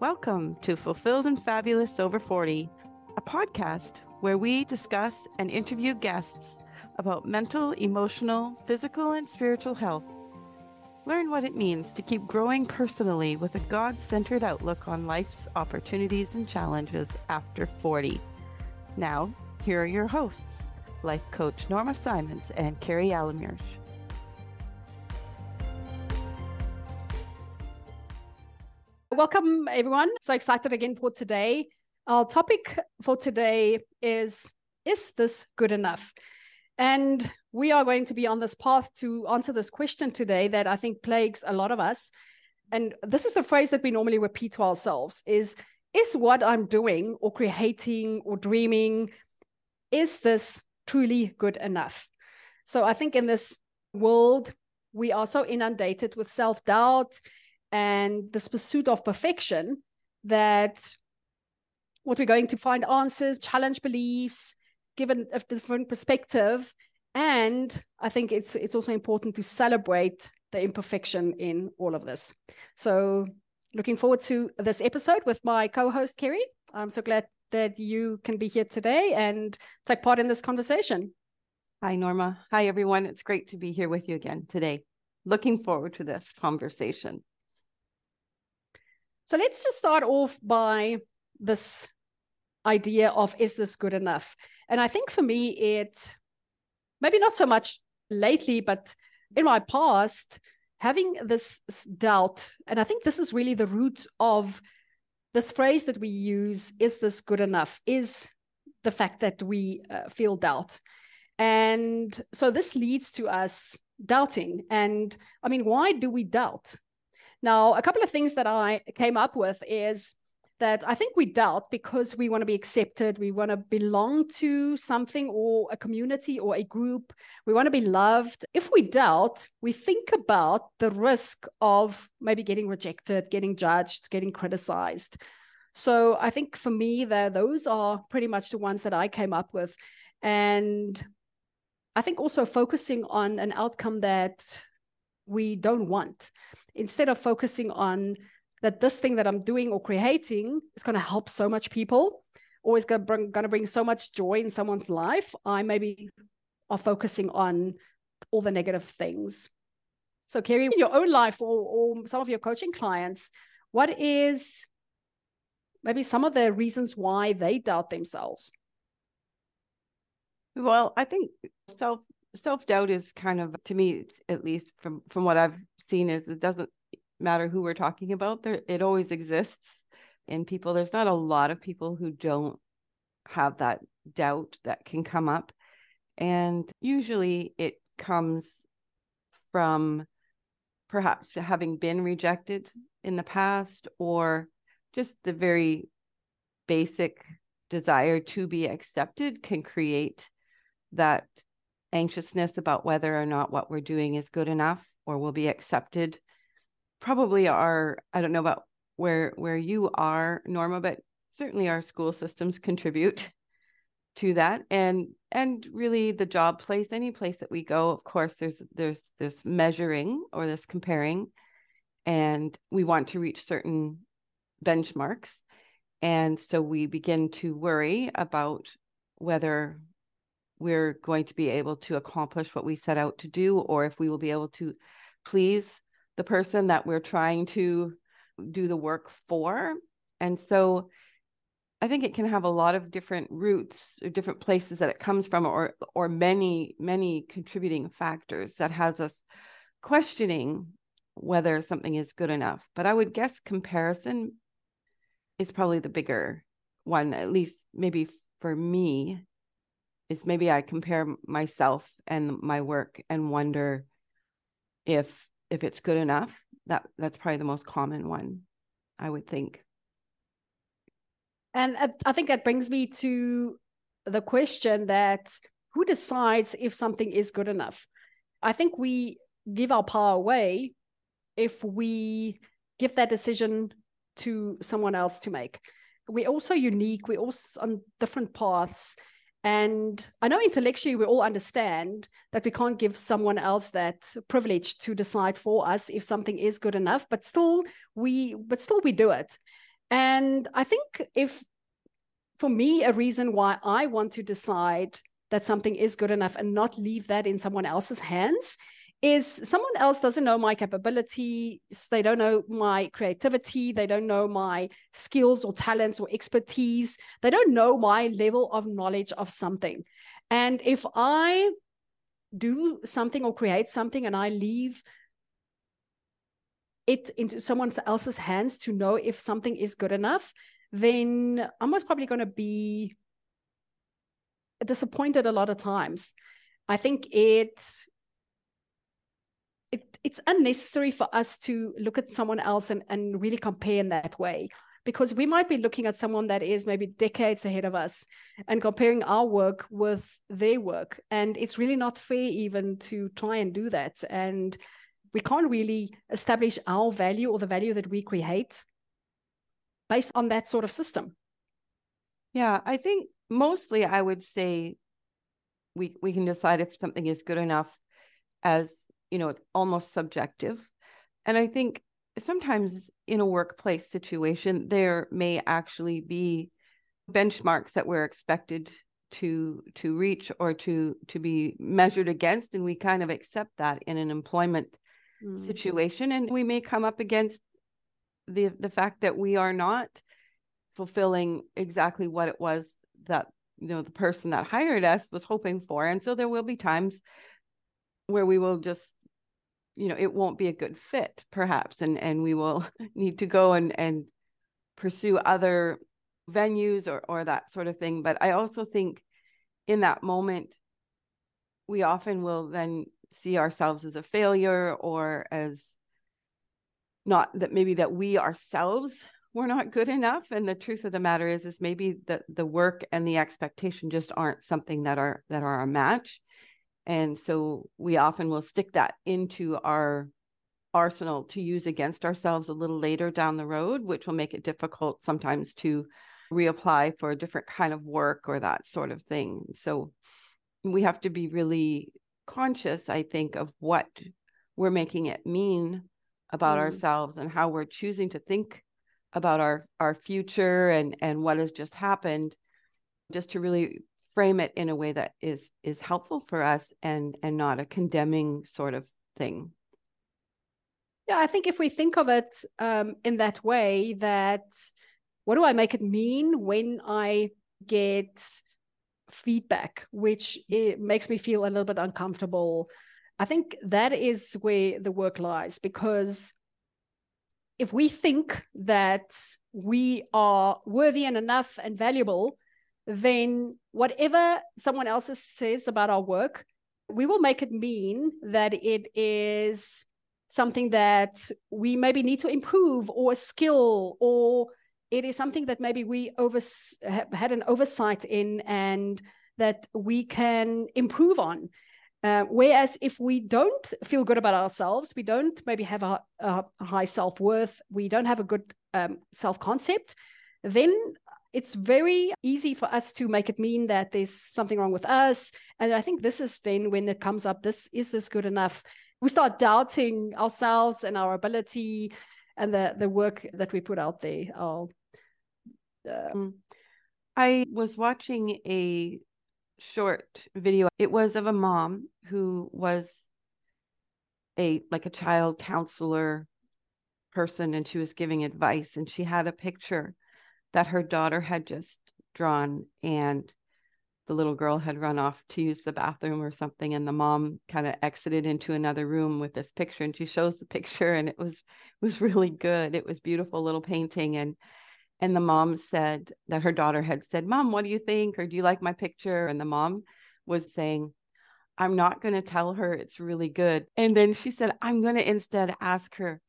Welcome to Fulfilled and Fabulous Over 40, a podcast where we discuss and interview guests about mental, emotional, physical, and spiritual health. Learn what it means to keep growing personally with a God centered outlook on life's opportunities and challenges after 40. Now, here are your hosts, life coach Norma Simons and Carrie Alamirsch. Welcome everyone. So excited again for today. Our topic for today is Is this good enough? And we are going to be on this path to answer this question today that I think plagues a lot of us. And this is the phrase that we normally repeat to ourselves is is what I'm doing or creating or dreaming is this truly good enough? So I think in this world we are so inundated with self-doubt and this pursuit of perfection that what we're going to find answers, challenge beliefs, given a different perspective. And I think it's it's also important to celebrate the imperfection in all of this. So looking forward to this episode with my co-host Carrie. I'm so glad that you can be here today and take part in this conversation. Hi Norma. Hi everyone. It's great to be here with you again today. Looking forward to this conversation. So let's just start off by this idea of is this good enough? And I think for me, it maybe not so much lately, but in my past, having this doubt, and I think this is really the root of this phrase that we use is this good enough? Is the fact that we uh, feel doubt. And so this leads to us doubting. And I mean, why do we doubt? Now, a couple of things that I came up with is that I think we doubt because we want to be accepted, we want to belong to something or a community or a group, we want to be loved. If we doubt, we think about the risk of maybe getting rejected, getting judged, getting criticized. So I think for me, there those are pretty much the ones that I came up with. And I think also focusing on an outcome that we don't want instead of focusing on that this thing that I'm doing or creating is going to help so much people or is going to bring, so much joy in someone's life, I maybe are focusing on all the negative things. So, Carrie, in your own life or, or some of your coaching clients, what is maybe some of the reasons why they doubt themselves? Well, I think self self doubt is kind of to me, at least from from what I've seen, is it doesn't matter who we're talking about. There, it always exists in people. There's not a lot of people who don't have that doubt that can come up, and usually it comes from perhaps having been rejected in the past or just the very basic desire to be accepted can create that anxiousness about whether or not what we're doing is good enough or will be accepted. Probably are i don't know about where where you are norma but certainly our school systems contribute to that. And and really the job place any place that we go of course there's there's this measuring or this comparing. And we want to reach certain benchmarks. And so we begin to worry about whether we're going to be able to accomplish what we set out to do, or if we will be able to please the person that we're trying to do the work for. And so I think it can have a lot of different roots or different places that it comes from, or or many, many contributing factors that has us questioning whether something is good enough. But I would guess comparison is probably the bigger one, at least maybe for me is maybe I compare myself and my work and wonder if if it's good enough. That that's probably the most common one, I would think. And I think that brings me to the question that who decides if something is good enough? I think we give our power away if we give that decision to someone else to make. We're also unique, we're also on different paths And I know intellectually we all understand that we can't give someone else that privilege to decide for us if something is good enough, but still we but still we do it. And I think if for me a reason why I want to decide that something is good enough and not leave that in someone else's hands is someone else doesn't know my capabilities. They don't know my creativity. They don't know my skills or talents or expertise. They don't know my level of knowledge of something. And if i do something or create something and i leave it into someone else's hands to know if something is good enough then i'm most probably going to be disappointed a lot of times. I think it it's unnecessary for us to look at someone else and, and really compare in that way. Because we might be looking at someone that is maybe decades ahead of us and comparing our work with their work. And it's really not fair even to try and do that. And we can't really establish our value or the value that we create based on that sort of system. Yeah i think mostly i would say we we can decide if something is good enough as you know, it's almost subjective. And I think sometimes in a workplace situation, there may actually be benchmarks that we're expected to to reach or to to be measured against and we kind of accept that in an employment mm. situation and we may come up against the the fact that we are not fulfilling exactly what it was that you know the person that hired us was hoping for and so there will be times where we will just you know it won't be a good fit perhaps and and we will need to go and and pursue other venues or or that sort of thing but i also think in that moment we often will then see ourselves as a failure or as not that maybe that we ourselves were not good enough and the truth of the matter is is maybe that the work and the expectation just aren't something that are that are a match and so we often will stick that into our arsenal to use against ourselves a little later down the road, which will make it difficult sometimes to reapply for a different kind of work or that sort of thing. So we have to be really conscious, I think, of what we're making it mean about mm. ourselves and how we're choosing to think about our our future and and what has just happened just to really frame it in a way that is is helpful for us and and not a condemning sort of thing. Yeah i think if we think of it um, in that way that what do i make it mean when i get feedback which makes me feel a little bit uncomfortable? I think that is where the work lies because if we think that we are worthy and enough and valuable then whatever someone else says about our work, we will make it mean that it is something that we maybe need to improve or a skill or it is something that maybe we over had an oversight in and that we can improve on. Uh, whereas if we don't feel good about ourselves we don't maybe have a, a high self-worth we don't have a good um, self-concept then it's very easy for us to make it mean that there's something wrong with us. And I think this is then when it comes up, this is this good enough? We start doubting ourselves and our ability and the, the work that we put out there. Uh, I was watching a short video. It was of a mom who was a like a child counselor person and she was giving advice and she had a picture that her daughter had just drawn and the little girl had run off to use the bathroom or something and the mom kind of exited into another room with this picture and she shows the picture and it was was really good. It was beautiful little painting and and the mom said that her daughter had said mom what do you think? Or do you like my picture? And the mom was saying i'm not going to tell her it's really good. And then she said i'm going to instead ask her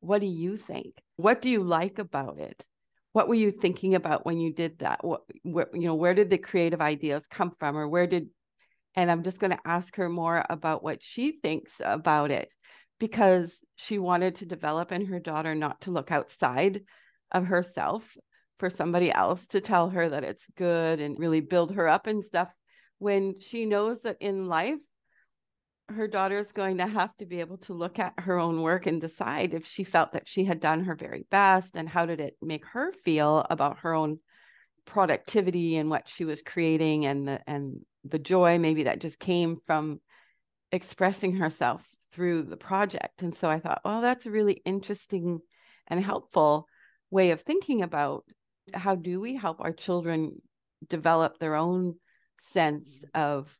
what do you think? What do you like about it what were you thinking about when you did that? What, what you know where did the creative ideas come from or where did and i'm just going to ask her more about what she thinks about it because she wanted to develop in her daughter not to look outside of herself for somebody else to tell her that it's good and really build her up and stuff when she knows that in life her daughter is going to have to be able to look at her own work and decide if she felt that she had done her very best and how did it make her feel about her own productivity and what she was creating and the and the joy maybe that just came from expressing herself through the project. And so i thought well that's a really interesting and helpful way of thinking about how do we help our children develop their own sense mm-hmm. of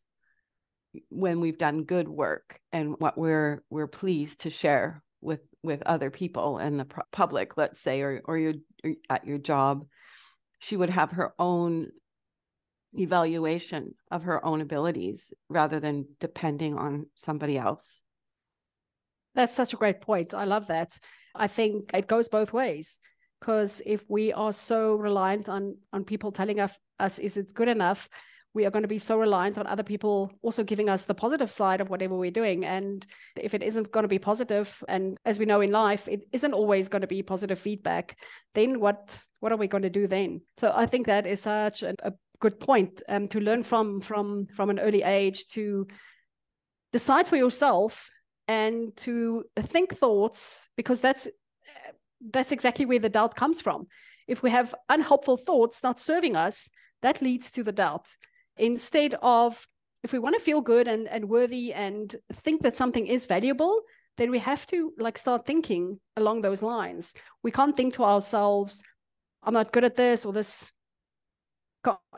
when we've done good work and what we're we're pleased to share with with other people and the public let's say or or you at your job she would have her own evaluation of her own abilities rather than depending on somebody else. That's such a great point. I love that. I think it goes both ways because if we are so reliant on on people telling us, us is it good enough we are going to be so reliant on other people also giving us the positive side of whatever we're doing and if it isn't going to be positive and as we know in life it isn't always going to be positive feedback then what what are we going to do then so i think that is such a, a good point um, to learn from from from an early age to decide for yourself and to think thoughts because that's that's exactly where the doubt comes from. If we have unhelpful thoughts not serving us, that leads to the doubt. Instead of, if we want to feel good and, and worthy and think that something is valuable, then we have to like start thinking along those lines. We can't think to ourselves, I'm not good at this or this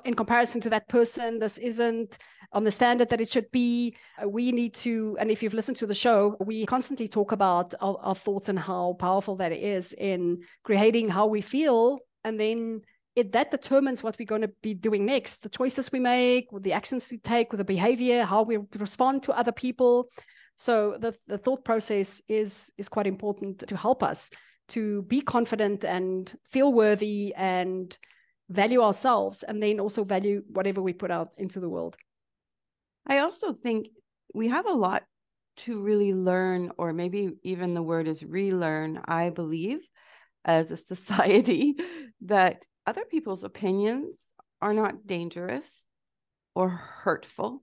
in comparison to that person this isn't on the standard that it should be uh, we need to and if you've listened to the show we constantly talk about our, our thoughts and how powerful that is in creating how we feel and then it that determines what we're going to be doing next the choices we make the actions we take with the behavior how we respond to other people so the, the thought process is is quite important to help us to be confident and feel worthy and value ourselves and then also value whatever we put out into the world. I also think we have a lot to really learn, or maybe even the word is relearn, I believe, as a society, that other people's opinions are not dangerous or hurtful.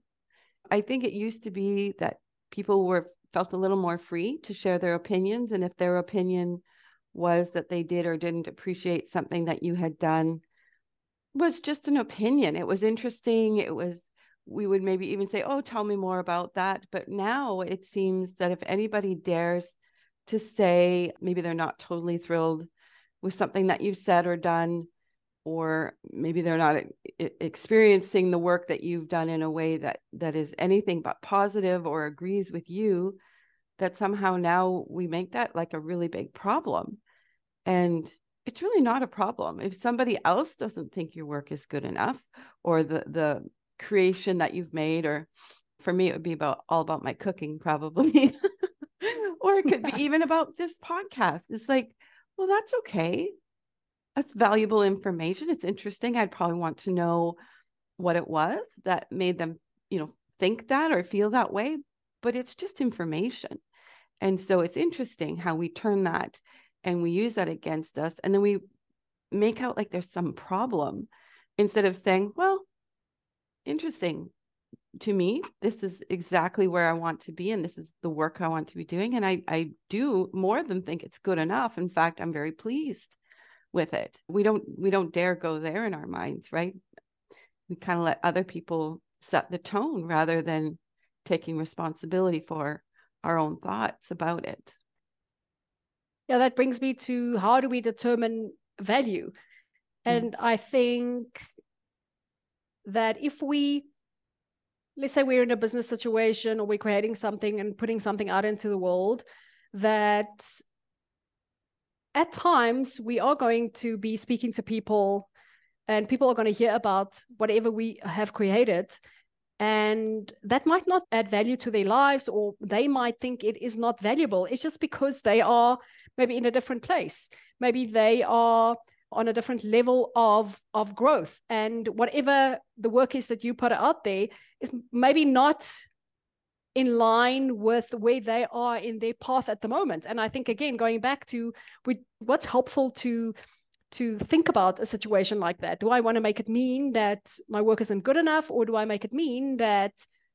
I think it used to be that people were felt a little more free to share their opinions. And if their opinion was that they did or didn't appreciate something that you had done, was just an opinion. It was interesting. It was, we would maybe even say, oh, tell me more about that. But now it seems that if anybody dares to say maybe they're not totally thrilled with something that you've said or done, or maybe they're not experiencing the work that you've done in a way that that is anything but positive or agrees with you that somehow now we make that like a really big problem. And it's really not a problem. If somebody else doesn't think your work is good enough or the the creation that you've made or for me it would be about all about my cooking probably. Or it could be even about this podcast. It's like well that's okay that's valuable information. It's interesting. I'd probably want to know what it was that made them you know think that or feel that way but it's just information. And so it's interesting how we turn that and we use that against us and then we make out like there's some problem instead of saying well interesting. To me this is exactly where i want to be and this is the work i want to be doing and i i do more than think it's good enough. In fact i'm very pleased with it. We don't we don't dare go there in our minds right? We kind of let other people set the tone rather than taking responsibility for our own thoughts about it. Yeah that brings me to how do we determine value? Mm. and i think that if we let's say we're in a business situation or we're creating something and putting something out into the world that at times we are going to be speaking to people and people are going to hear about whatever we have created. And that might not add value to their lives or they might think it is not valuable. It's just because they are maybe in a different place. Maybe they are on a different level of of growth. And whatever the work is that you put out there is maybe not in line with where they are in their path at the moment and i think again going back to what's helpful to to think about a situation like that. Do I want to make it mean that my work isn't good enough, or do I make it mean that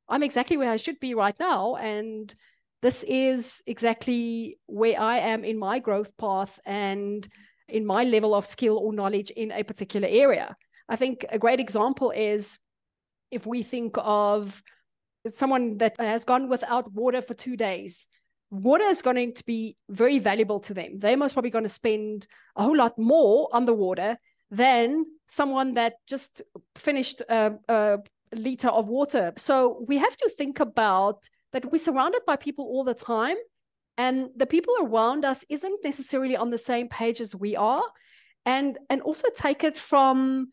I'm exactly where I should be right now? And this is exactly where I am in my growth path and in my level of skill or knowledge in a particular area. I think a great example is if we think of someone that has gone without water for two days water is going to be very valuable to them. They're most probably going to spend a whole lot more on the water than someone that just finished a, a liter of water. So we have to think about that we're surrounded by people all the time, and the people around us isn't necessarily on the same page as we are, and and also take it from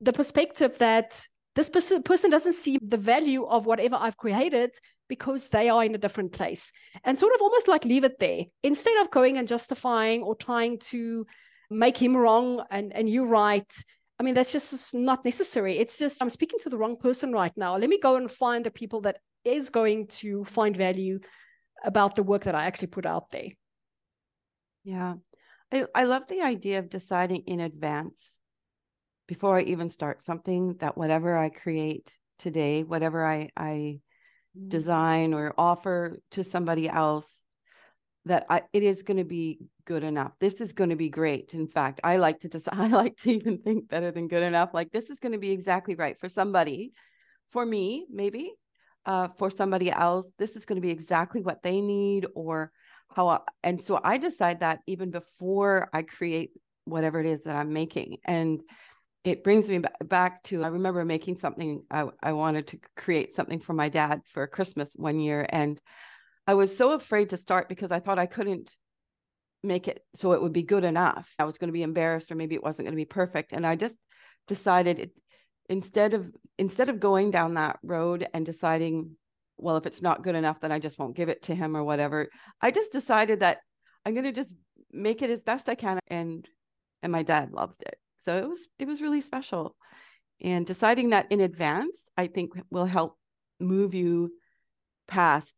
the perspective that this person, doesn't see the value of whatever I've created because they are in a different place and sort of almost like leave it there instead of going and justifying or trying to make him wrong and, and you right. I mean, that's just not necessary. It's just, I'm speaking to the wrong person right now. Let me go and find the people that is going to find value about the work that I actually put out there. Yeah. I, I love the idea of deciding in advance before I even start something that whatever I create today, whatever I, I Mm. design or offer to somebody else that I, it is going to be good enough. This is going to be great. In fact, I like to just I like to even think better than good enough. Like this is going to be exactly right for somebody, for me maybe, uh, for somebody else. This is going to be exactly what they need or how. I, and so I decide that even before I create whatever it is that I'm making. And it brings me back to I remember making something I, I wanted to create something for my dad for Christmas one year and I was so afraid to start because I thought I couldn't make it so it would be good enough. I was going to be embarrassed or maybe it wasn't going to be perfect and I just decided it instead of instead of going down that road and deciding well if it's not good enough then I just won't give it to him or whatever. I just decided that I'm going to just make it as best I can and and my dad loved it. So it was it was really special. And deciding that in advance, I think will help move you past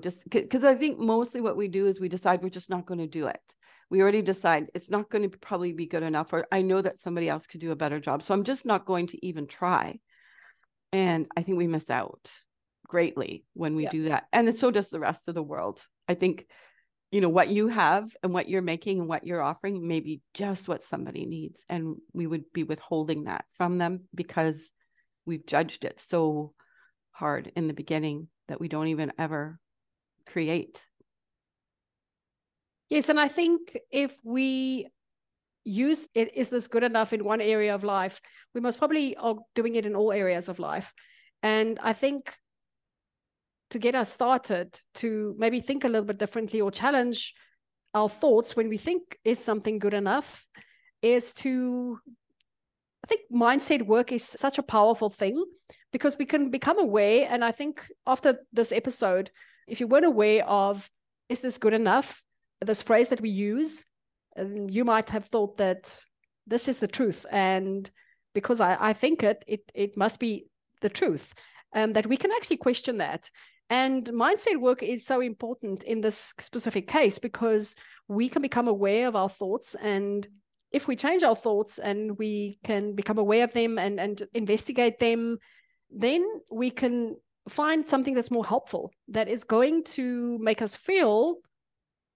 just because I think mostly what we do is we decide we're just not going to do it. We already decide it's not going to probably be good enough, or I know that somebody else could do a better job. So I'm just not going to even try. And I think we miss out greatly when we yeah. do that. And so does the rest of the world. I think you know what you have and what you're making and what you're offering may be just what somebody needs and we would be withholding that from them because we've judged it so hard in the beginning that we don't even ever create. Yes and i think if we use it is this good enough in one area of life we most probably are doing it in all areas of life. And i think to get us started to maybe think a little bit differently or challenge our thoughts when we think is something good enough is to I think mindset work is such a powerful thing because we can become aware. And I think after this episode, if you weren't aware of, is this good enough? This phrase that we use, you might have thought that this is the truth. And because I, I think it, it, it must be the truth. Um, that we can actually question that. And mindset work is so important in this specific case because we can become aware of our thoughts. And if we change our thoughts and we can become aware of them and, and investigate them, then we can find something that's more helpful, that is going to make us feel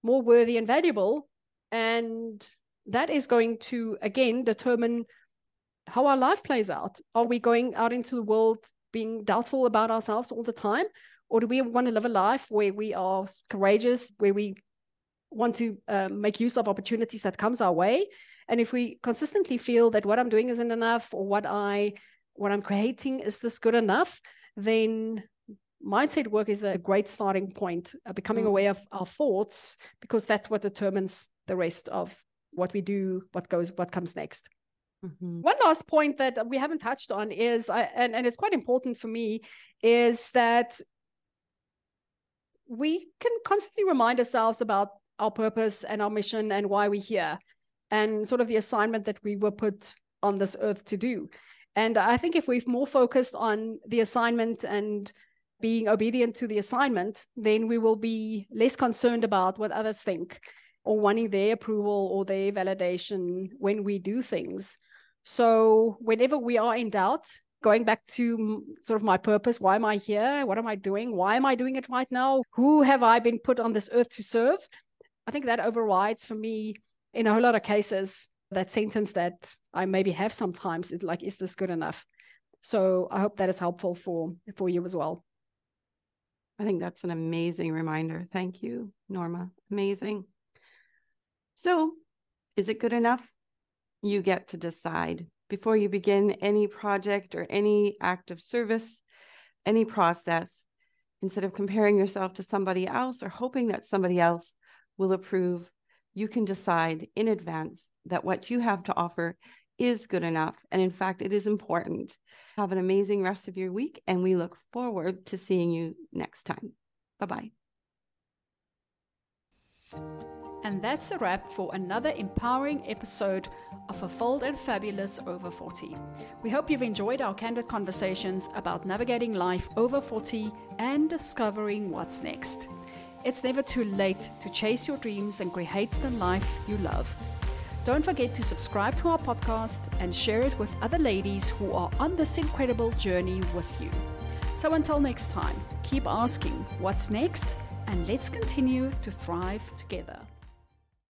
more worthy and valuable. And that is going to, again, determine how our life plays out. Are we going out into the world being doubtful about ourselves all the time? Or do we want to live a life where we are courageous, where we want to uh, make use of opportunities that comes our way? And if we consistently feel that what I'm doing isn't enough, or what I what I'm creating is this good enough, then mindset work is a great starting point. Uh, becoming mm. aware of our thoughts, because that's what determines the rest of what we do, what goes, what comes next. Mm-hmm. One last point that we haven't touched on is, I, and, and it's quite important for me, is that we can constantly remind ourselves about our purpose and our mission and why we're here and sort of the assignment that we were put on this earth to do. And I think if we've more focused on the assignment and being obedient to the assignment, then we will be less concerned about what others think. or wanting their approval or their validation when we do things. So, whenever we are in doubt, going back to sort of my purpose why am I here? What am I doing? Why am I doing it right now? Who have I been put on this earth to serve? I think that overrides for me in a whole lot of cases that sentence that I maybe have sometimes is like, is this good enough? So I hope that is helpful for for you as well. I think that's an amazing reminder. Thank you, Norma. Amazing. So, is it good enough? You get to decide before you begin any project or any act of service, any process. Instead of comparing yourself to somebody else or hoping that somebody else will approve, you can decide in advance that what you have to offer is good enough. And in fact, it is important. Have an amazing rest of your week, and we look forward to seeing you next time. Bye bye. And that's a wrap for another empowering episode of A Fulfilled and Fabulous Over 40. We hope you've enjoyed our candid conversations about navigating life over 40 and discovering what's next. It's never too late to chase your dreams and create the life you love. Don't forget to subscribe to our podcast and share it with other ladies who are on this incredible journey with you. So until next time, keep asking what's next and let's continue to thrive together.